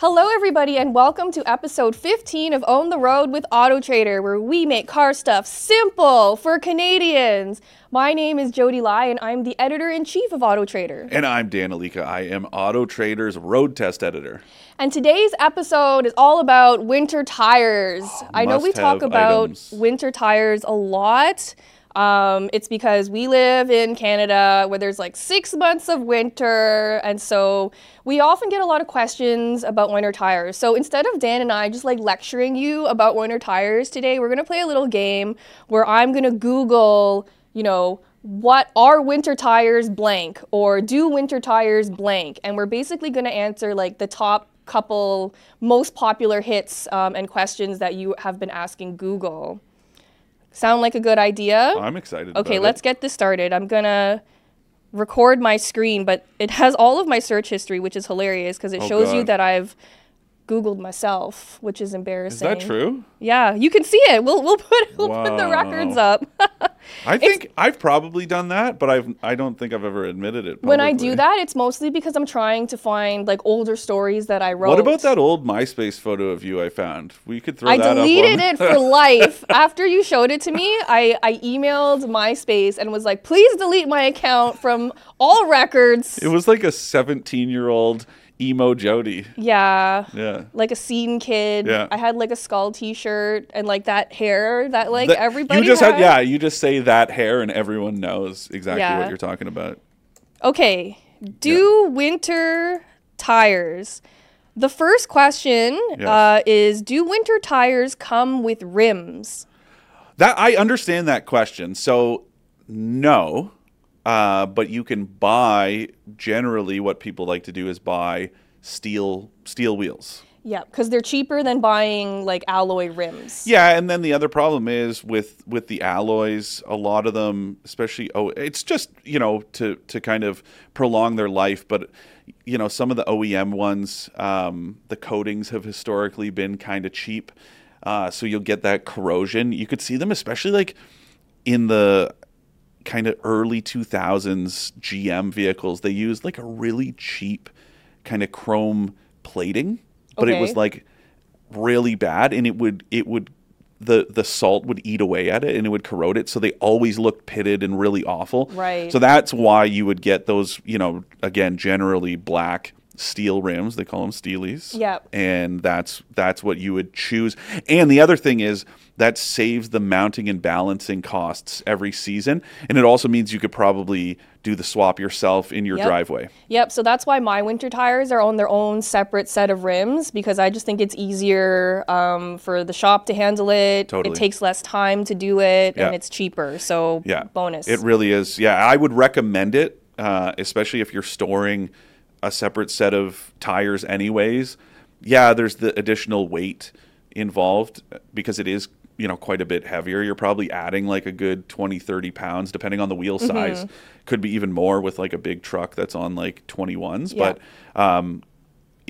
Hello, everybody, and welcome to episode 15 of Own the Road with Auto Trader, where we make car stuff simple for Canadians. My name is Jodi Lai, and I'm the editor in chief of Auto Trader. And I'm Dan Ilika. I am Auto Trader's road test editor. And today's episode is all about winter tires. I know we talk about items. winter tires a lot. Um, it's because we live in Canada where there's like six months of winter, and so we often get a lot of questions about winter tires. So instead of Dan and I just like lecturing you about winter tires today, we're gonna play a little game where I'm gonna Google, you know, what are winter tires blank or do winter tires blank, and we're basically gonna answer like the top couple most popular hits um, and questions that you have been asking Google. Sound like a good idea? I'm excited. Okay, let's It. get this started. I'm gonna record my screen, but it has all of my search history, which is hilarious because it Oh, shows you that I've Googled myself, which is embarrassing. Is that true? Yeah, you can see it. We'll we'll put we'll put the records up. I think I've probably done that, but I've I don't think I've ever admitted it. when I do that, it's mostly because I'm trying to find like older stories that I wrote. What about that old MySpace photo of you I found? We could throw I that deleted up. it for life. After you showed it to me, I, I emailed MySpace and was like, please delete my account from all records. It was like a 17 year old emo Jodi. yeah. Yeah. Like a scene kid. Yeah. I had like a skull t shirt and like that hair that like That- everybody You just had. had yeah. You just say that hair, and everyone knows exactly Yeah. what you're talking about. Okay. Do winter tires. The first question Yes. uh, is Do winter tires come with rims? That I understand that question. So no, uh, but you can buy. Generally, what people like to do is buy steel steel wheels. Yeah, because they're cheaper than buying like alloy rims. Yeah, and then the other problem is with with the alloys. A lot of them, especially oh, it's just you know to to kind of prolong their life. But you know some of the OEM ones, um, the coatings have historically been kind of cheap, uh, so you'll get that corrosion. You could see them, especially like in the kind of early 2000s GM vehicles. They used like a really cheap kind of chrome plating, but it was like really bad and it would it would the the salt would eat away at it and it would corrode it so they always looked pitted and really awful Right. so that's why you would get those you know again generally black steel rims they call them steelies Yep. and that's that's what you would choose and the other thing is that saves the mounting and balancing costs every season and it also means you could probably do the swap yourself in your Yep. driveway Yep, so that's why my winter tires are on their own separate set of rims because I just think it's easier um, for the shop to handle it. Totally. It takes less time to do it Yeah. and it's cheaper. So, Yeah. bonus. It really is. Yeah, I would recommend it, uh, especially if you're storing a separate set of tires, anyways. Yeah, there's the additional weight involved because it is, you know, quite a bit heavier. You're probably adding like a good 20, 30 pounds, depending on the wheel size. Could be even more with like a big truck that's on like 21s. Yeah. But um,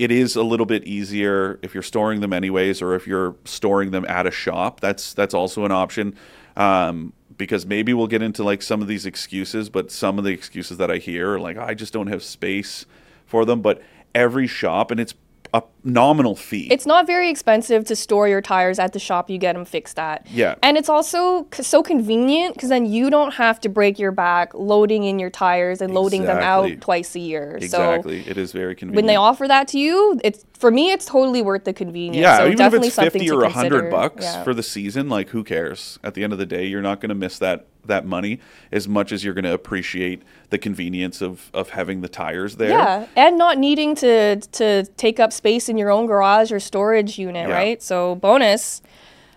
it is a little bit easier if you're storing them anyways or if you're storing them at a shop that's that's also an option um, because maybe we'll get into like some of these excuses but some of the excuses that i hear are like i just don't have space for them but every shop and it's a nominal fee It's not very expensive to store your tires at the shop you get them fixed at. Yeah. And it's also c- so convenient because then you don't have to break your back loading in your tires and loading them out twice a year. exactly it is very So convenient when they offer that to you, it's for me, it's totally worth the convenience. yeah so even if definitely it's something 50 to or. 100 bucks Yeah. for the season like who cares at the end of the day you're not going to miss that that money as much as you're going to appreciate the convenience of of having the tires there Yeah, and not needing to to take up space in your own garage or storage unit, Yeah. right? So bonus.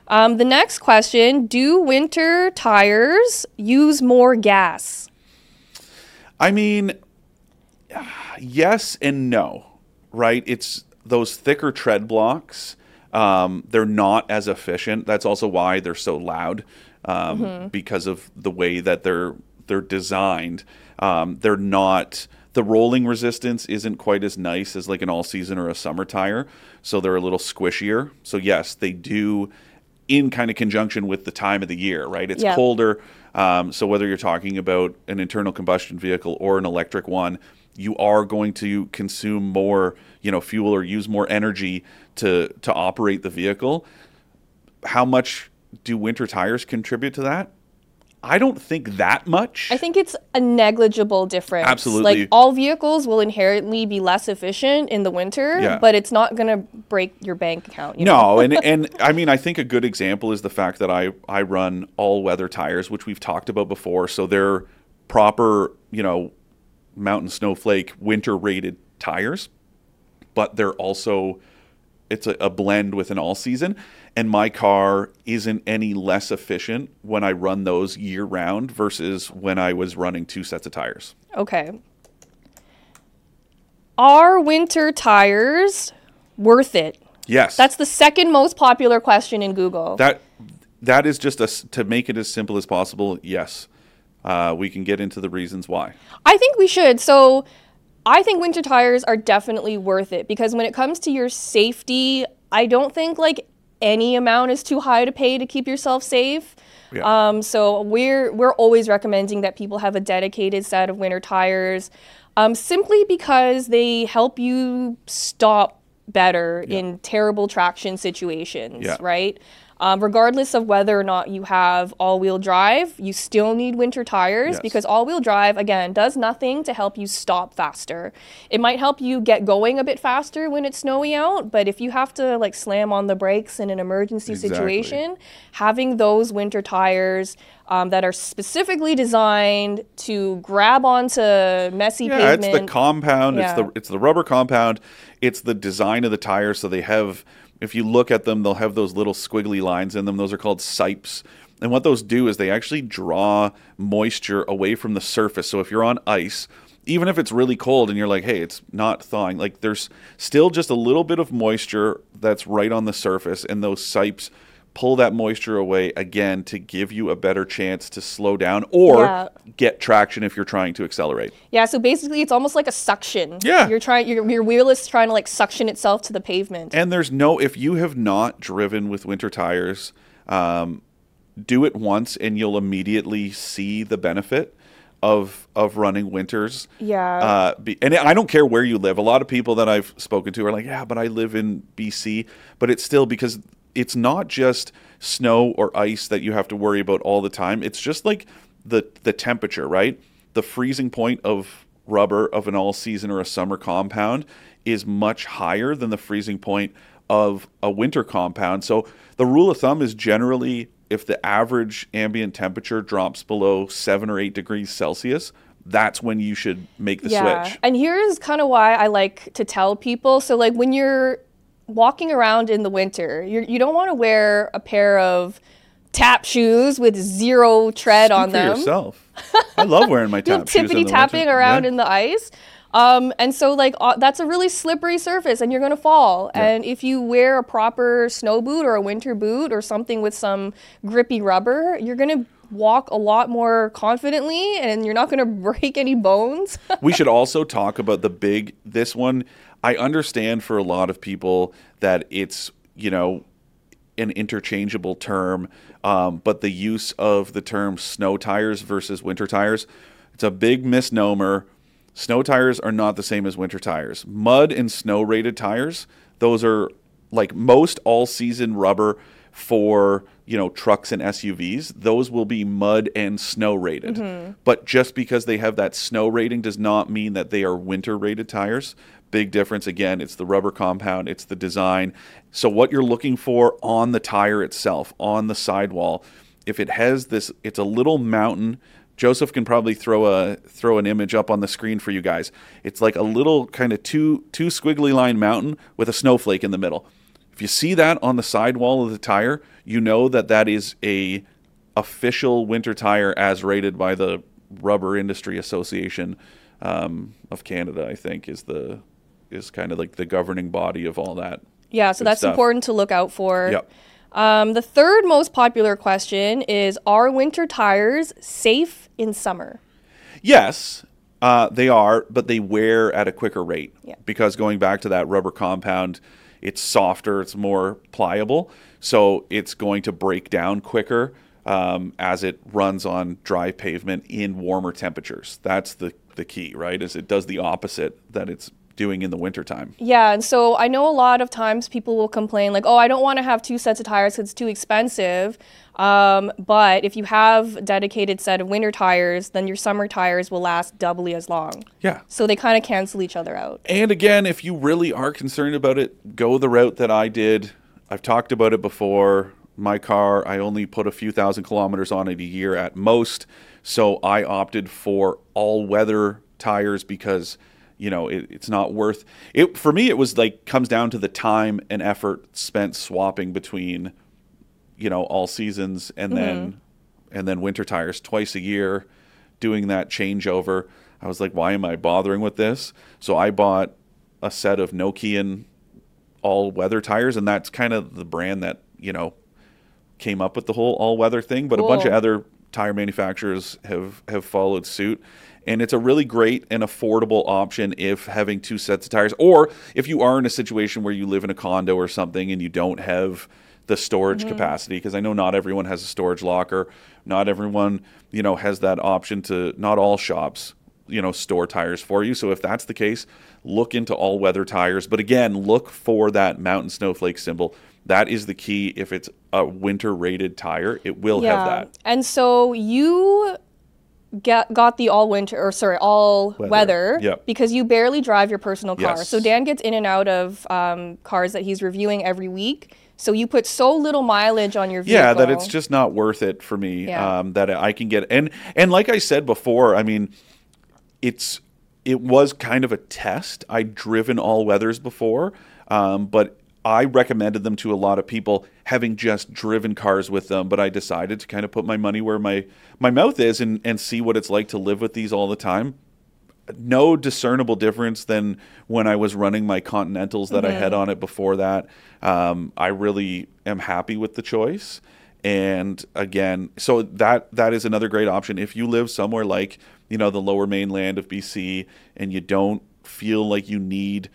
Um, the next question: Do winter tires use more gas? I mean, yes and no, right? It's those thicker tread blocks. Um, they're not as efficient. That's also why they're so loud um, because of the way that they're they're designed. Um, they're not the rolling resistance isn't quite as nice as like an all season or a summer tire, so they're a little squishier. So yes, they do in kind of conjunction with the time of the year, right? It's Yeah. colder. Um, so whether you're talking about an internal combustion vehicle or an electric one, you are going to consume more, you know, fuel or use more energy to to operate the vehicle. How much do winter tires contribute to that? I don't think that much. I think it's a negligible difference. Absolutely. Like all vehicles will inherently be less efficient in the winter, Yeah. but it's not going to break your bank account. You know? No, and and I mean I think a good example is the fact that I I run all weather tires, which we've talked about before. So they're proper, you know, mountain snowflake winter rated tires, but they're also it's a, a blend with an all season. And my car isn't any less efficient when I run those year round versus when I was running two sets of tires. Okay. Are winter tires worth it? Yes. That's the second most popular question in Google. that that is just a to make it as simple as possible. Yes, uh, we can get into the reasons why. I think we should. So, I think winter tires are definitely worth it because when it comes to your safety, I don't think like any amount is too high to pay to keep yourself safe. Yeah. Um, so we're we're always recommending that people have a dedicated set of winter tires, um, simply because they help you stop better in terrible traction situations, Yeah. right? Um, regardless of whether or not you have all-wheel drive, you still need winter tires Yes. because all-wheel drive again does nothing to help you stop faster. It might help you get going a bit faster when it's snowy out, but if you have to like slam on the brakes in an emergency Exactly. situation, having those winter tires um, that are specifically designed to grab onto messy Yeah, pavement. it's the compound. It's the it's the rubber compound. It's the design of the tire So they have, if you look at them, they'll have those little squiggly lines in them. Those are called sipes. And what those do is they actually draw moisture away from the surface. So if you're on ice, even if it's really cold and you're like, hey, it's not thawing, like there's still just a little bit of moisture that's right on the surface, and those sipes pull that moisture away again to give you a better chance to slow down or Yeah. get traction if you're trying to accelerate. Yeah, so basically it's almost like a suction. Yeah. You're trying your your wheel is trying to like suction itself to the pavement. And there's no, if you have not driven with winter tires, um, do it once and you'll immediately see the benefit of of running winters. Yeah. Uh, be, and I don't care where you live. A lot of people that I've spoken to are like, yeah, but I live in BC. But it's still because it's not just snow or ice that you have to worry about all the time. It's just like the the temperature, right? The freezing point of rubber of an all season or a summer compound is much higher than the freezing point of a winter compound. So the rule of thumb is generally if the average ambient temperature drops below 7 or 8 degrees Celsius, that's when you should make the switch. And here's kind of why I like to tell people. So like when you're walking around in the winter, you're, you don't want to wear a pair of tap shoes with zero tread Speak on them. yourself. I love wearing my tap shoes. in tippity tapping around Yeah. in the ice. Um, and so like uh, that's a really slippery surface and you're going to fall. And if you wear a proper snow boot or a winter boot or something with some grippy rubber, you're going to walk a lot more confidently and you're not going to break any bones. we should also talk about the big this one i understand for a lot of people that it's you know an interchangeable term um, but the use of the term snow tires versus winter tires it's a big misnomer. Snow tires are not the same as winter tires. Mud and snow rated tires those are like most all season rubber for you know trucks and SUVs those will be mud and snow rated mm-hmm. but just because they have that snow rating does not mean that they are winter rated tires big difference again it's the rubber compound it's the design so what you're looking for on the tire itself on the sidewall if it has this it's a little mountain Joseph can probably throw a throw an image up on the screen for you guys. It's like a little kind of two two squiggly line mountain with a snowflake in the middle. If you see that on the sidewall of the tire, you know that that is a official winter tire as rated by the Rubber Industry Association um, of Canada. I think is the is kind of like the governing body of all that. yeah, so that's stuff. important to look out for. Yep. Um, the third most popular question is Are winter tires safe in summer? Yes, uh, they are, but they wear at a quicker rate Yeah. because going back to that rubber compound, it's softer, it's more pliable. so it's going to break down quicker um, as it runs on dry pavement in warmer temperatures. That's the the key, right? Is it does the opposite that it's doing in the wintertime. Yeah, and so I know a lot of times people will complain like, "Oh, I don't want to have two sets of tires because it's too expensive." Um, but if you have a dedicated set of winter tires, then your summer tires will last doubly as long. Yeah. So they kind of cancel each other out. And again, if you really are concerned about it, go the route that I did. I've talked about it before. My car, I only put a few thousand kilometers on it a year at most. So I opted for all weather tires because you know it, it's not worth it for me it was like comes down to the time and effort spent swapping between you know all seasons and mm-hmm. then and then winter tires twice a year doing that changeover i was like why am i bothering with this so i bought a set of nokian all weather tires and that's kind of the brand that you know came up with the whole all weather thing but cool. a bunch of other tire manufacturers have have followed suit and it's a really great and affordable option if having two sets of tires or if you are in a situation where you live in a condo or something and you don't have the storage mm-hmm. capacity because I know not everyone has a storage locker. Not everyone you know has that option to not all shops you know store tires for you. So if that's the case look into all weather tires. But again look for that mountain snowflake symbol. That is the key. If it's a winter rated tire it will yeah. have that. And so you get, got the all winter or sorry all weather, weather yep. because you barely drive your personal car yes. so dan gets in and out of um, cars that he's reviewing every week so you put so little mileage on your vehicle. Yeah, that it's just not worth it for me. Yeah. Um, that I can get and and like I said before, I mean, it's it was kind of a test. I'd driven all weathers before, um, but I recommended them to a lot of people, having just driven cars with them. But I decided to kind of put my money where my my mouth is and and see what it's like to live with these all the time no discernible difference than when I was running my Continentals that mm-hmm. I had mm-hmm. on it before that. Um, I really am happy with the choice. And again, so that that is another great option if you live somewhere like you know the lower mainland of BC and you don't feel like you need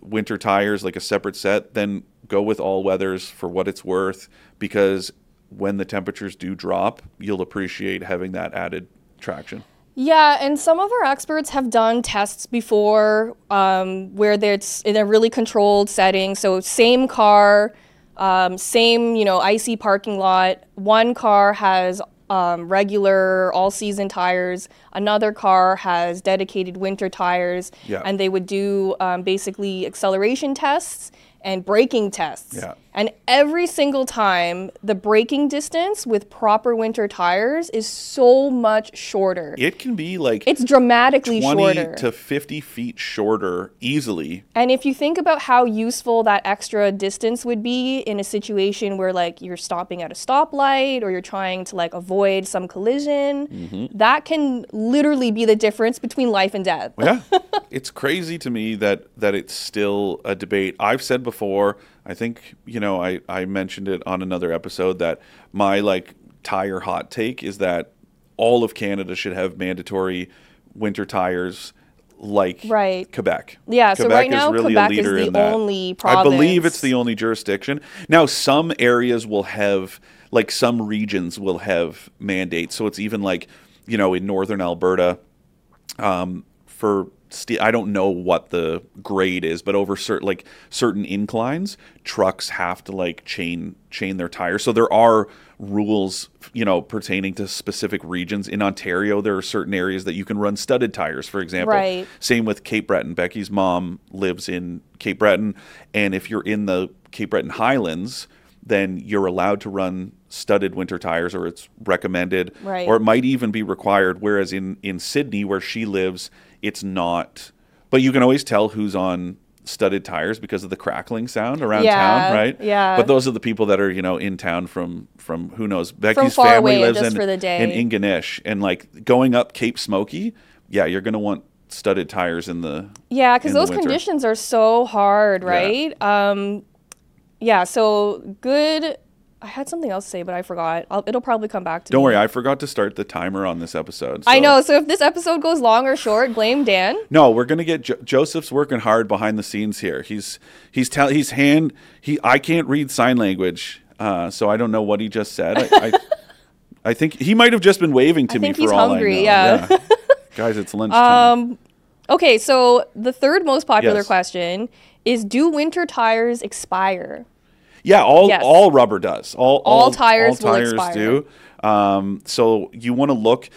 winter tires like a separate set, then go with all weathers for what it's worth because when the temperatures do drop, you'll appreciate having that added traction. Yeah, and some of our experts have done tests before um, where it's in a really controlled setting. So same car, um, same you know icy parking lot. One car has um, regular all season tires. Another car has dedicated winter tires, yeah. and they would do um, basically acceleration tests and braking tests. Yeah. And every single time, the braking distance with proper winter tires is so much shorter. It can be like it's dramatically 20 shorter to 50 feet shorter easily. And if you think about how useful that extra distance would be in a situation where like you're stopping at a stoplight or you're trying to like avoid some collision, mm-hmm. that can literally be the difference between life and death. yeah. it's crazy to me that that it's still a debate. I've said before I think you know I I mentioned it on another episode that my like tire hot take is that all of Canada should have mandatory winter tires like right. Quebec. Yeah, Quebec so right now really Quebec is the only province. I believe it's the only jurisdiction. Now some areas will have like some regions will have mandates. So it's even like, you know, in northern Alberta um, for I don't know what the grade is, but over certain like certain inclines, trucks have to like chain chain their tires. So there are rules, you know, pertaining to specific regions. In Ontario, there are certain areas that you can run studded tires, for example. Right. Same with Cape Breton. Becky's mom lives in Cape Breton, and if you're in the Cape Breton Highlands, then you're allowed to run studded winter tires or it's recommended right. or it might even be required whereas in in Sydney where she lives it's not. But you can always tell who's on studded tires because of the crackling sound around yeah, town, right? Yeah. But those are the people that are you know in town from from who knows. Becky's family lives in in Ingonish, and like going up Cape Smokey. Yeah, you're gonna want studded tires in the yeah because those conditions are so hard, right? Yeah. Um, yeah. So good I had something else to say, but I forgot. I'll, it'll probably come back to me. Don't me. worry, I forgot to start the timer on this episode. So. I know. So if this episode goes long or short, blame Dan. No, we're gonna get jo- Joseph's working hard behind the scenes here. He's he's tell he's hand he I can't read sign language. Uh, so I don't know what he just said. I, I, I think he might have just been waving to I me think for he's all hungry, I know. yeah. Guys, it's lunchtime. Um, okay, so the third most popular Yes. question is do winter tires expire? Yeah, all Yes. all rubber does. All All tires will tires expire. do. Um, so you want to look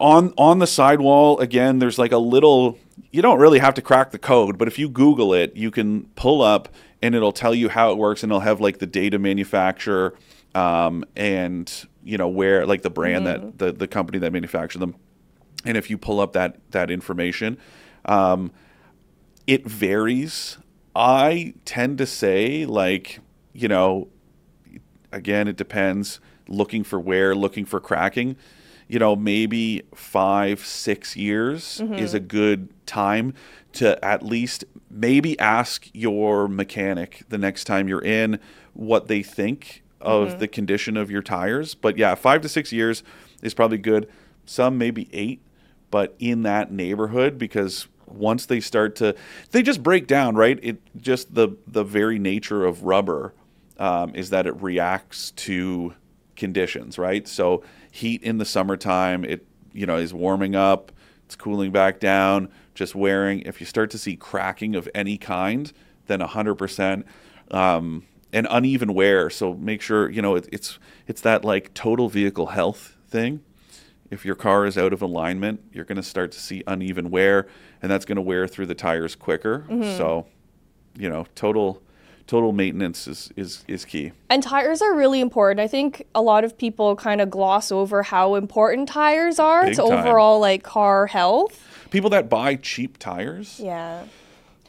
on on the sidewall again. There's like a little. You don't really have to crack the code, but if you Google it, you can pull up and it'll tell you how it works, and it'll have like the data manufacturer um, and you know where like the brand Mm-hmm. that the the company that manufactured them. And if you pull up that that information, um, it varies. I tend to say like you know again, it depends. Looking for where, looking for cracking. You know, maybe five, six years mm-hmm. is a good time to at least maybe ask your mechanic the next time you're in what they think of mm-hmm. the condition of your tires. But yeah, five to six years is probably good. Some maybe eight, but in that neighborhood because once they start to they just break down right it just the the very nature of rubber um, is that it reacts to conditions, right? So heat in the summertime, it you know is warming up, it's cooling back down, just wearing. If you start to see cracking of any kind, then hundred percent. Um, and uneven wear, so make sure you know it, it's it's that like total vehicle health thing. If your car is out of alignment, you're going to start to see uneven wear, and that's going to wear through the tires quicker. So, you know, total total maintenance is is is key. And tires are really important. I think a lot of people kind of gloss over how important tires are Big to time. overall like car health. People that buy cheap tires. Yeah.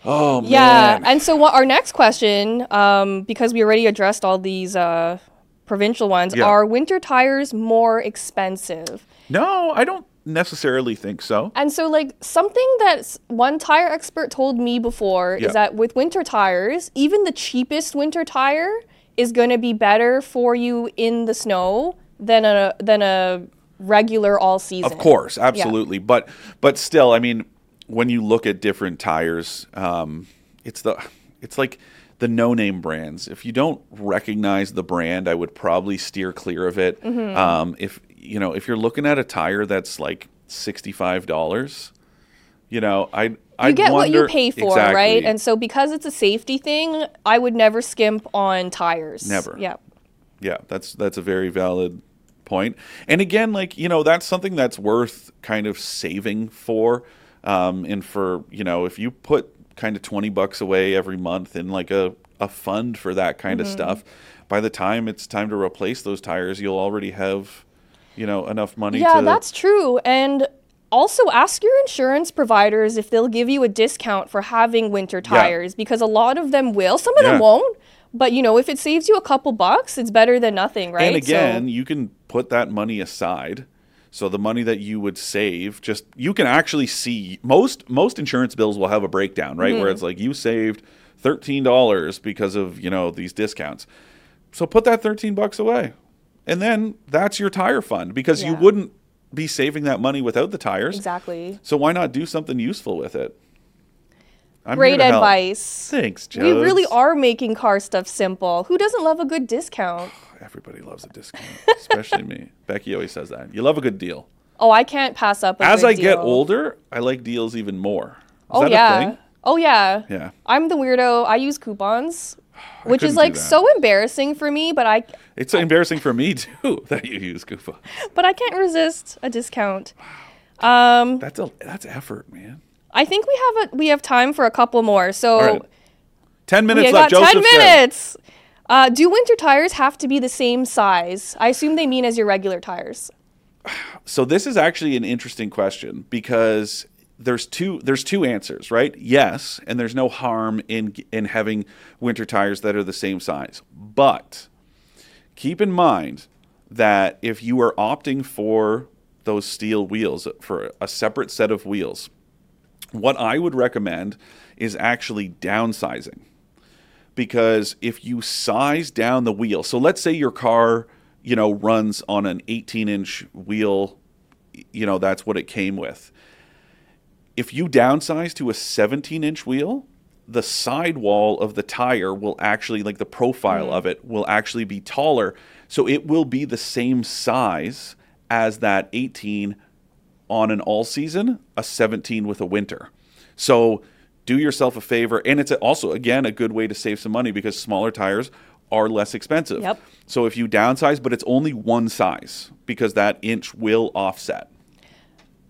Oh Yeah. man. And so what our next question, um, because we already addressed all these uh, provincial ones, Yeah. are winter tires more expensive? no, I don't necessarily think so. And so, like, something that one tire expert told me before Yeah. is that with winter tires, even the cheapest winter tire is going to be better for you in the snow than a than a regular all season. Of course, absolutely. But but still, I mean, when you look at different tires, um, it's the it's like the no-name brands. If you don't recognize the brand, I would probably steer clear of it. Mm-hmm. Um, if you know, if you're looking at a tire that's like sixty-five dollars, you know, I I You get what you pay for, exactly. right? And so, because it's a safety thing, I would never skimp on tires. Never. Yeah. Yeah, that's that's a very valid point. And again, like you know, that's something that's worth kind of saving for. Um, and for you know, if you put kind of twenty bucks away every month in like a a fund for that kind Mm-hmm. of stuff, by the time it's time to replace those tires, you'll already have you know enough money. Yeah, to, that's true. And also ask your insurance providers if they'll give you a discount for having winter tires because a lot of them will. Some of them won't. But you know, if it saves you a couple bucks, it's better than nothing, right? And So- again, you can put that money aside. So the money that you would save, just you can actually see most most insurance bills will have a breakdown, right? Mm-hmm. Where it's like you saved thirteen dollars because of you know these discounts. So put that thirteen bucks away, and then that's your tire fund because you wouldn't be saving that money without the tires. exactly. So why not do something useful with it? I'm Great to help. advice. Thanks, Joe. We really are making car stuff simple. Who doesn't love a good discount? Everybody loves a discount, especially me. Becky always says that. You love a good deal. Oh, I can't pass up a As I get older, I like deals even more. Is Oh yeah. Oh yeah. Yeah. I'm the weirdo. I use coupons, which is like so embarrassing for me, but I It's embarrassing for me too that you use coupons. but I can't resist a discount. Um, That's a that's effort, man. I think we have a we have time for a couple more. So right. Ten minutes we left. got Joseph ten said. minutes. Uh, do winter tires have to be the same size? I assume they mean as your regular tires. So this is actually an interesting question because there's two there's two answers, right? Yes, and there's no harm in in having winter tires that are the same size. But keep in mind that if you are opting for those steel wheels for a separate set of wheels, what I would recommend is actually downsizing. Because if you size down the wheel, so let's say your car, you know, runs on an 18 inch wheel, you know, that's what it came with. If you downsize to a 17 inch wheel, the sidewall of the tire will actually like the profile hmm. of it will actually be taller. So it will be the same size as that 18 on an all season a 17 with a winter. So do yourself a favor and it's also again a good way to save some money because smaller tires are less expensive. Yep. so if you downsize but it's only one size because that inch will offset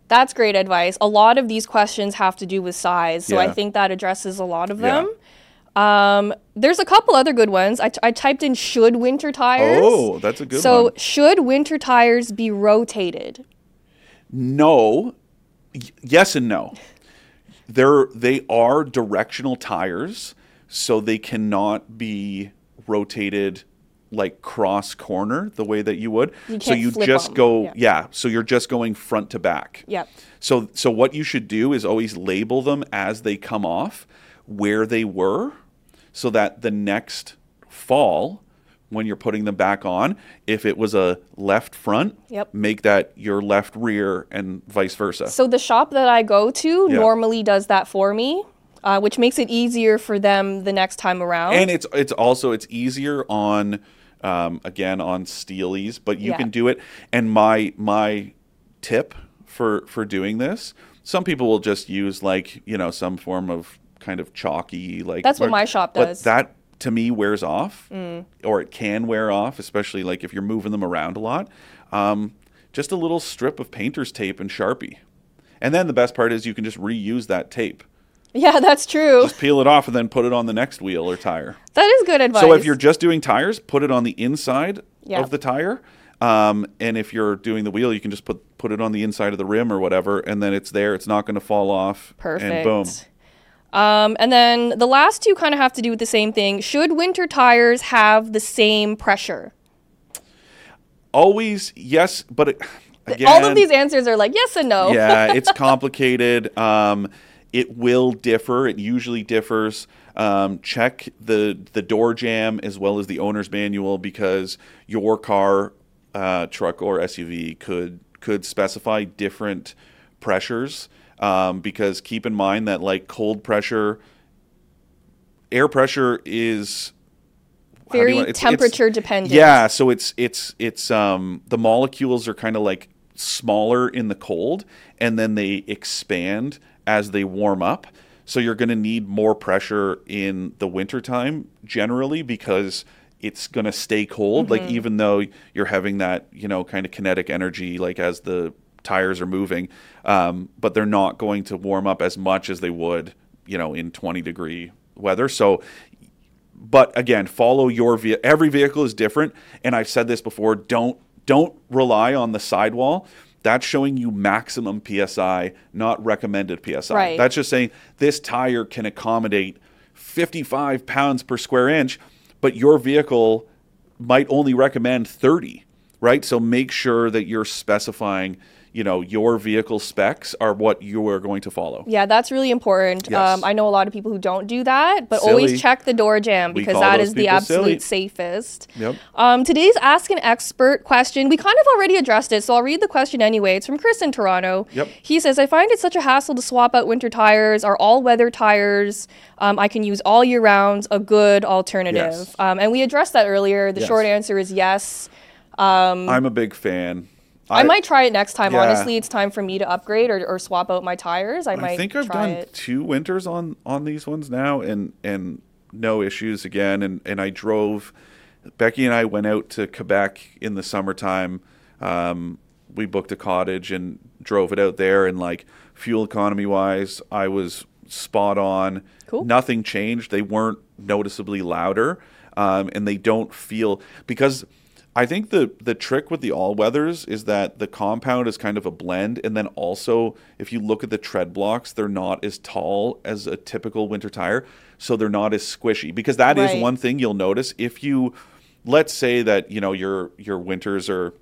That's great advice. A lot of these questions have to do with size, so I think that addresses a lot of Yeah. them. Um, there's a couple other good ones. I, t- I typed in should winter tires. Oh, that's a good so one. So, should winter tires be rotated? No. Y- yes and no. They're they are directional tires, so they cannot be rotated like cross corner the way that you would. so you just just 'em. go Yeah. yeah, so you're just going front to back. Yep. So so what you should do is always label them as they come off where they were so that the next fall when you're putting them back on, if it was a left front, Yep. make that your left rear and vice versa. So the shop that I go to Yeah. normally does that for me, uh, which makes it easier for them the next time around. and it's it's also it's easier on um, again on steelies, but you Yeah. can do it. And my my tip for for doing this, some people will just use like you know some form of kind of chalky like. That's what my shop does. Mm. that to me wears off, or it can wear off, especially like if you're moving them around a lot. Um, just a little strip of painter's tape and sharpie, and then the best part is you can just reuse that tape. Yeah, that's true. Just peel it off and then put it on the next wheel or tire. that is good advice. So if you're just doing tires, put it on the inside Yeah. of the tire. Um, and if you're doing the wheel, you can just put put it on the inside of the rim or whatever, and then it's there. It's not going to fall off. Perfect. And boom. Um, and then the last two kind of have to do with the same thing. Should winter tires have the same pressure? Always yes, but it, again, All of these answers are like yes and no. yeah, it's complicated. Um, it will differ. It usually differs. Um, check the the door jamb as well as the owner's manual because your car, uh, truck or SUV could could specify different pressures. Um, because keep in mind that like cold pressure, air pressure is how do you Very want- it's- it's- temperature dependent. Yeah, so it's it's it's um the molecules are kind of like smaller in the cold and then they expand as they warm up. So you're going to need more pressure in the wintertime generally because it's going to stay cold like even though you're having that, you know, kind of kinetic energy like as the tires are moving, um, but they're not going to warm up as much as they would, you know, in 20 degree weather. So but again follow your vehicle every vehicle is different and i've said this before don't don't rely on the sidewall that's showing you maximum psi not recommended psi Right. that's just saying this tire can accommodate 55 pounds per square inch but your vehicle might only recommend 30 right so make sure that you're specifying you know your vehicle specs are what you are going to follow Yeah, that's really important. Yes. Um, I know a lot of people who don't do that, but Silly. always check the door jamb because that is the people silly. absolute safest. Yep. Um, today's Ask an Expert question, we kind of already addressed it, so I'll read the question anyway. It's from Chris in Toronto. Yep. He says, I find it such a hassle to swap out winter tires. Are all weather tires um, I can use all year round a good alternative? Yes. Um, and we addressed that earlier. The Yes. short answer is yes. i'm a big fan I, might try it next time. Yeah. Honestly, it's time for me to upgrade or, or swap out my tires. I might I think I've done it. two winters on on these ones now, and and no issues again. And and I drove. Becky and I went out to Quebec in the summertime. Um, we booked a cottage and drove it out there, and like fuel economy wise, I was spot on. Cool. Nothing changed. They weren't noticeably louder, um, and they don't feel because. I think the the trick with the all weathers is that the compound is kind of a blend, and then also if you look at the tread blocks, they're not as tall as a typical winter tire, so they're not as squishy. Because that is Right. one thing you'll notice if you, let's say that you know your your winters are,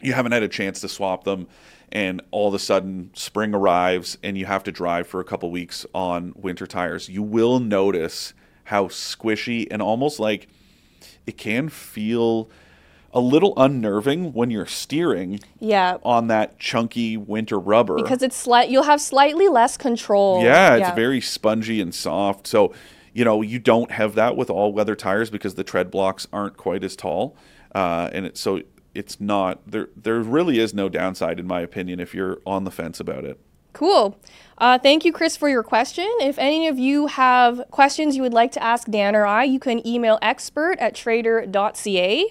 you haven't had a chance to swap them, and all of a sudden spring arrives and you have to drive for a couple weeks on winter tires, you will notice how squishy and almost like it can feel a little unnerving when you're steering Yeah. on that chunky winter rubber. Because it's slight, you'll have slightly less control. Yeah, it's very spongy and soft. So, you know, you don't have that with all weather tires because the tread blocks aren't quite as tall. Uh, and it, so it's not there. There really is no downside, in my opinion, if you're on the fence about it. Cool. Uh, thank you, Chris, for your question. If any of you have questions you would like to ask Dan or I, you can email expert at trader.ca.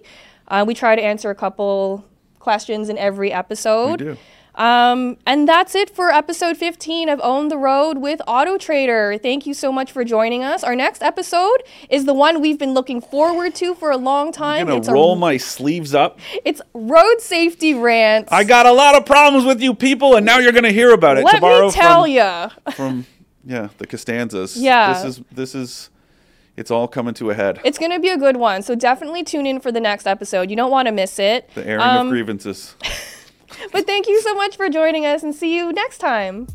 Uh, we try to answer a couple questions in every episode. We do. Um, and that's it for episode 15 of Own the Road with Auto Trader. Thank you so much for joining us. Our next episode is the one we've been looking forward to for a long time. I'm gonna it's roll a, my sleeves up. it's road safety rants. I got a lot of problems with you people, and now you're gonna hear about it. Let to borrow me tell ya. from yeah the Costanzas. Yeah. this is this is it's all coming to a head. It's going to be a good one. So definitely tune in for the next episode. You don't want to miss it. the airing Um, of grievances. But thank you so much for joining us and see you next time.